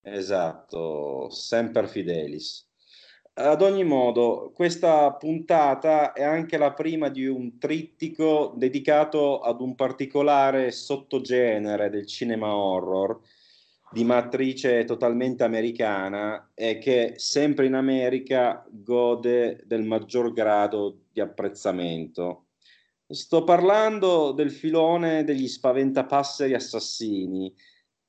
Esatto, Semper Fidelis. Ad ogni modo, questa puntata è anche la prima di un trittico dedicato ad un particolare sottogenere del cinema horror, di matrice totalmente americana e che sempre in America gode del maggior grado di apprezzamento. Sto parlando del filone degli spaventapasseri assassini,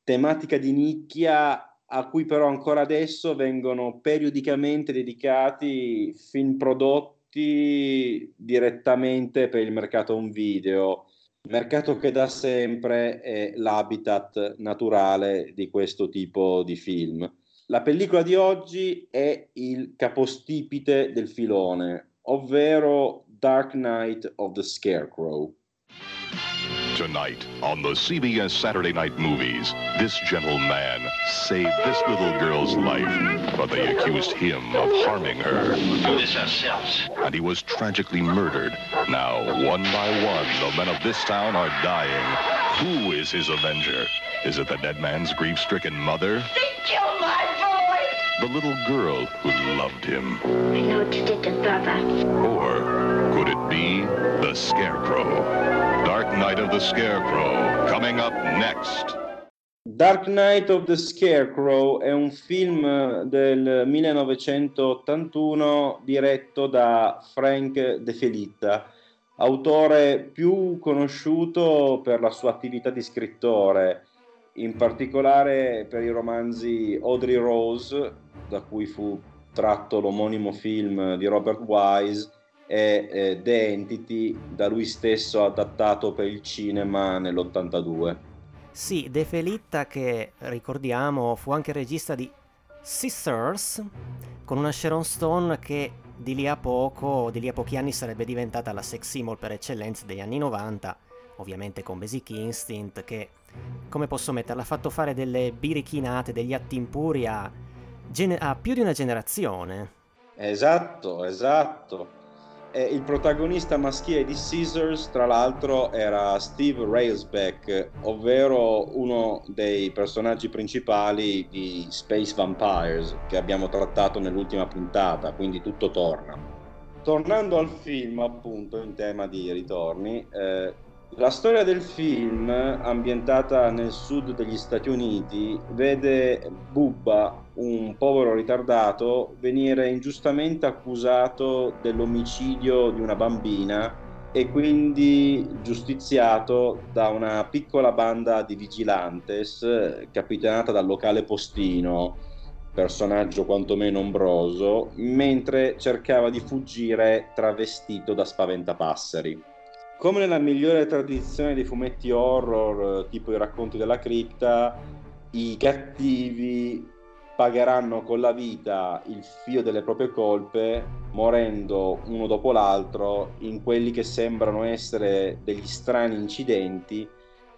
tematica di nicchia a cui però ancora adesso vengono periodicamente dedicati film prodotti direttamente per il mercato home video, mercato che da sempre è l'habitat naturale di questo tipo di film. La pellicola di oggi è il capostipite del filone, ovvero Dark Knight of the Scarecrow. Tonight on the CBS Saturday Night Movies, this gentle man saved this little girl's life, but they accused him of harming her. Do this ourselves. And he was tragically murdered. Now, one by one, the men of this town are dying. Who is his avenger? Is it the dead man's grief-stricken mother? They killed my boy! The little girl who loved him? I know what you did to Baba. Or could it be the Scarecrow? Dark Knight of the Scarecrow, coming up next. Dark Knight of the Scarecrow è un film del 1981 diretto da Frank De Felitta, autore più conosciuto per la sua attività di scrittore, in particolare per i romanzi Audrey Rose, da cui fu tratto l'omonimo film di Robert Wise, e eh, The Entity, da lui stesso adattato per il cinema nell'82. Sì, De Felitta che ricordiamo fu anche regista di Sisters, con una Sharon Stone che di lì a poco, di lì a pochi anni sarebbe diventata la sex symbol per eccellenza degli anni 90, ovviamente con Basic Instinct che, come posso metterla, ha fatto fare delle birichinate, degli atti impuri a, a più di una generazione. Esatto, esatto. E il protagonista maschile di Scissors, tra l'altro, era Steve Railsback, ovvero uno dei personaggi principali di Space Vampires che abbiamo trattato nell'ultima puntata, quindi tutto torna. Tornando al film, appunto, in tema di ritorni, eh, la storia del film, ambientata nel sud degli Stati Uniti, vede Bubba, un povero ritardato, venire ingiustamente accusato dell'omicidio di una bambina e quindi giustiziato da una piccola banda di vigilantes capitanata dal locale postino, personaggio quantomeno ombroso, mentre cercava di fuggire travestito da spaventapasseri. Come nella migliore tradizione dei fumetti horror, tipo i racconti della cripta, i cattivi pagheranno con la vita il fio delle proprie colpe, morendo uno dopo l'altro in quelli che sembrano essere degli strani incidenti,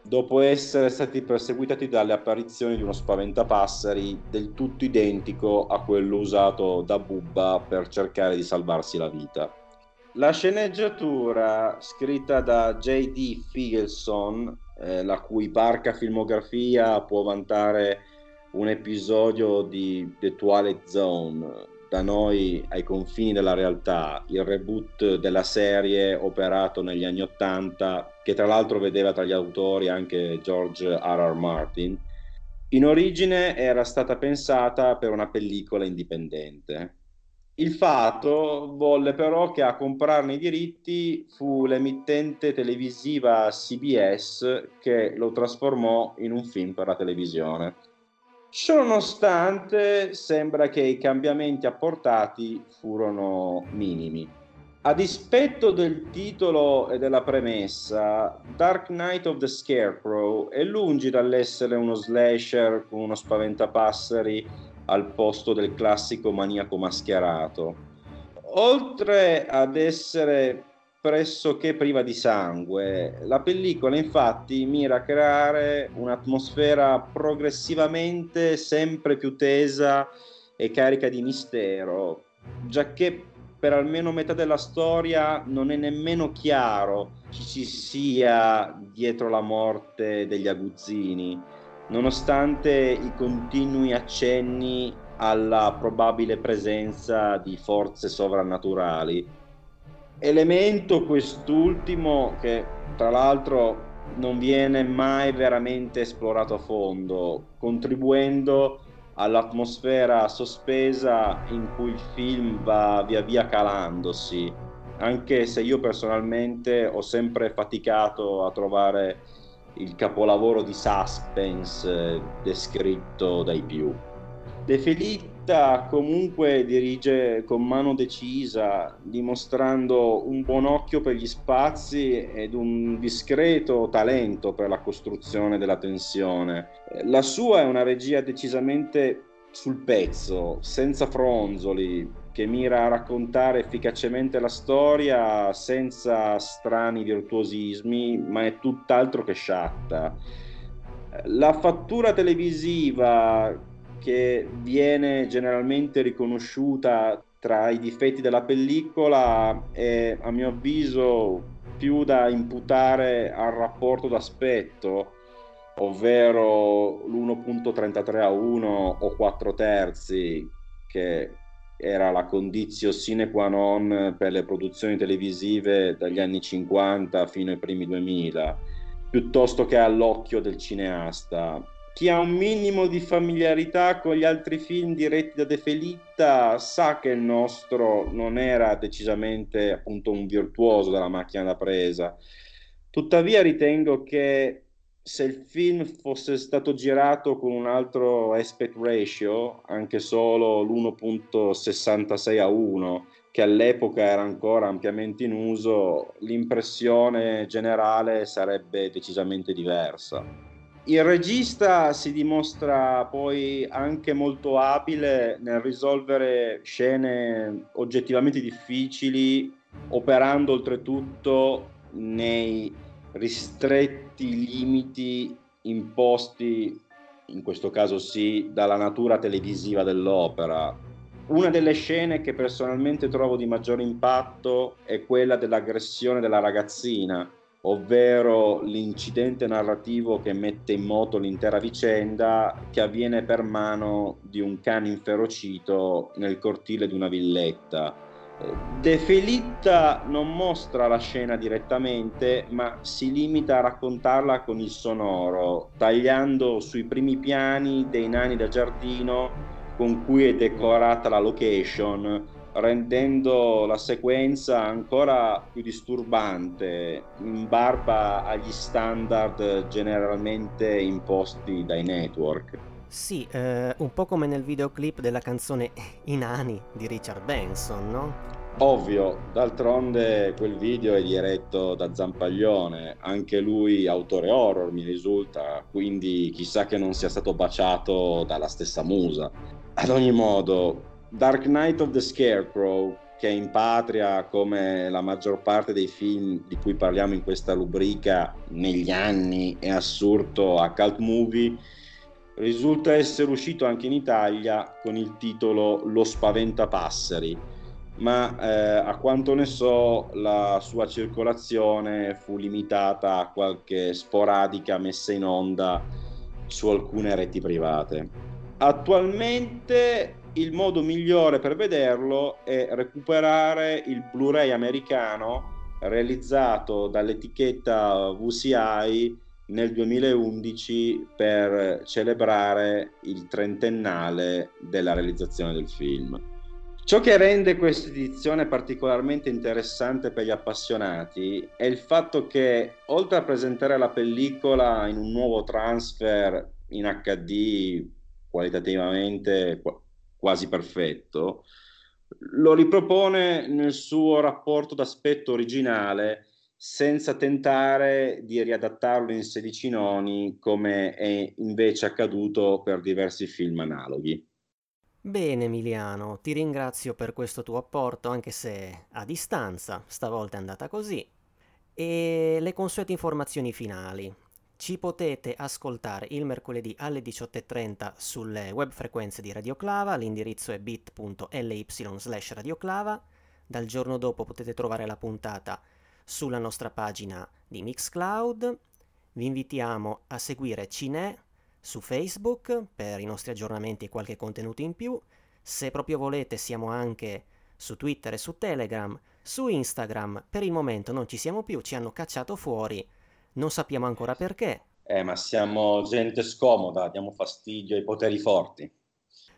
dopo essere stati perseguitati dalle apparizioni di uno spaventapasseri del tutto identico a quello usato da Bubba per cercare di salvarsi la vita. La sceneggiatura scritta da J.D. Figelson, eh, la cui parca filmografia può vantare un episodio di The Twilight Zone, da noi ai confini della realtà, il reboot della serie operato negli anni Ottanta, che tra l'altro vedeva tra gli autori anche George R. R. Martin, in origine era stata pensata per una pellicola indipendente. Il fatto volle però che a comprarne i diritti fu l'emittente televisiva CBS che lo trasformò in un film per la televisione. Ciononostante, sembra che i cambiamenti apportati furono minimi. A dispetto del titolo e della premessa, Dark Knight of the Scarecrow è lungi dall'essere uno slasher con uno spaventapasseri al posto del classico maniaco mascherato. Oltre ad essere pressoché priva di sangue, la pellicola infatti mira a creare un'atmosfera progressivamente sempre più tesa e carica di mistero, giacché per almeno metà della storia non è nemmeno chiaro chi ci sia dietro la morte degli aguzzini nonostante i continui accenni alla probabile presenza di forze sovrannaturali. Elemento quest'ultimo che tra l'altro non viene mai veramente esplorato a fondo, contribuendo all'atmosfera sospesa in cui il film va via via calandosi, anche se io personalmente ho sempre faticato a trovare il capolavoro di suspense eh, descritto dai più. De Felitta comunque dirige con mano decisa, dimostrando un buon occhio per gli spazi ed un discreto talento per la costruzione della tensione. La sua è una regia decisamente sul pezzo, senza fronzoli, che mira a raccontare efficacemente la storia senza strani virtuosismi, ma è tutt'altro che sciatta. La fattura televisiva che viene generalmente riconosciuta tra i difetti della pellicola è a mio avviso più da imputare al rapporto d'aspetto, ovvero l'1.33 a 1 o 4 terzi, che era la condizio sine qua non per le produzioni televisive dagli anni 50 fino ai primi 2000, piuttosto che all'occhio del cineasta chi ha un minimo di familiarità con gli altri film diretti da De Felitta sa che il nostro non era decisamente appunto un virtuoso della macchina da presa. Tuttavia ritengo che se il film fosse stato girato con un altro aspect ratio, anche solo l'1.66 a 1, che all'epoca era ancora ampiamente in uso, l'impressione generale sarebbe decisamente diversa. Il regista si dimostra poi anche molto abile nel risolvere scene oggettivamente difficili, operando oltretutto nei ristretti limiti imposti, in questo caso sì, dalla natura televisiva dell'opera. Una delle scene che personalmente trovo di maggiore impatto è quella dell'aggressione della ragazzina, ovvero l'incidente narrativo che mette in moto l'intera vicenda che avviene per mano di un cane inferocito nel cortile di una villetta. De Felitta non mostra la scena direttamente, ma si limita a raccontarla con il sonoro, tagliando sui primi piani dei nani da giardino con cui è decorata la location rendendo la sequenza ancora più disturbante in barba agli standard generalmente imposti dai network. Sì, eh, un po' come nel videoclip della canzone I nani di Richard Benson, no? Ovvio, d'altronde quel video è diretto da Zampaglione, anche lui autore horror mi risulta, quindi chissà che non sia stato baciato dalla stessa musa. Ad ogni modo, Dark Knight of the Scarecrow, che in patria come la maggior parte dei film di cui parliamo in questa rubrica negli anni è assurdo a cult movie, risulta essere uscito anche in Italia con il titolo Lo spaventapasseri, ma eh, a quanto ne so la sua circolazione fu limitata a qualche sporadica messa in onda su alcune reti private. Attualmente il modo migliore per vederlo è recuperare il Blu-ray americano realizzato dall'etichetta VCI nel 2011 per celebrare il trentennale della realizzazione del film. Ciò che rende questa edizione particolarmente interessante per gli appassionati è il fatto che, oltre a presentare la pellicola in un nuovo transfer in HD qualitativamente quasi perfetto, lo ripropone nel suo rapporto d'aspetto originale senza tentare di riadattarlo in 16 noni come è invece accaduto per diversi film analoghi. Bene Emiliano, ti ringrazio per questo tuo apporto anche se a distanza, stavolta è andata così. E le consuete informazioni finali. Ci potete ascoltare il mercoledì alle 18.30 sulle web frequenze di Radioclava, l'indirizzo è bit.ly slash radioclava. Dal giorno dopo potete trovare la puntata sulla nostra pagina di Mixcloud. Vi invitiamo a seguire Cine su Facebook per i nostri aggiornamenti e qualche contenuto in più. Se proprio volete siamo anche su Twitter e su Telegram, su Instagram per il momento non ci siamo più, ci hanno cacciato fuori non sappiamo ancora perché. Eh, ma siamo gente scomoda, diamo fastidio ai poteri forti.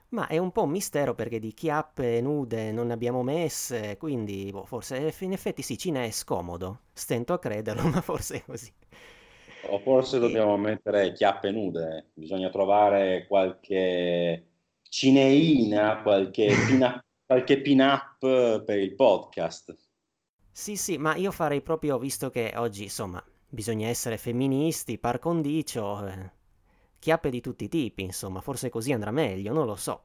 Ma è un po' un mistero perché di chiappe nude non ne abbiamo messe, quindi boh, forse in effetti sì, Cine è scomodo. Stento a crederlo, ma forse è così. O forse dobbiamo mettere chiappe nude, bisogna trovare qualche cineina, qualche pin-up, qualche pin-up per il podcast. Sì, sì, ma io farei proprio, visto che oggi, insomma, bisogna essere femministi, par condicio, eh, chiappe di tutti i tipi, insomma, forse così andrà meglio, non lo so.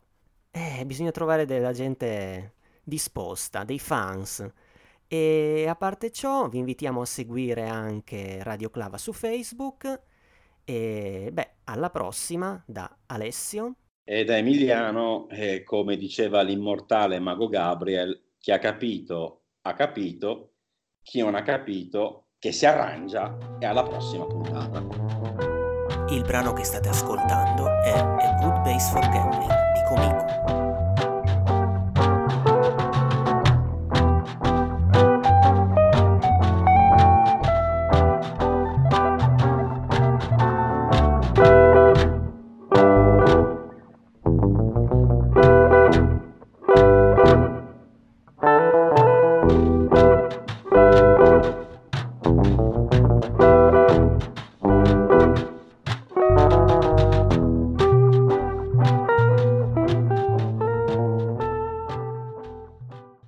Eh, bisogna trovare della gente disposta, dei fans. E a parte ciò, vi invitiamo a seguire anche Radio Clava su Facebook. E beh, alla prossima da Alessio. E da Emiliano, e come diceva l'immortale Mago Gabriel, chi ha capito, ha capito, chi non ha capito, che si arrangia e alla prossima puntata. Il brano che state ascoltando è A Good Base for Gambling di Comico.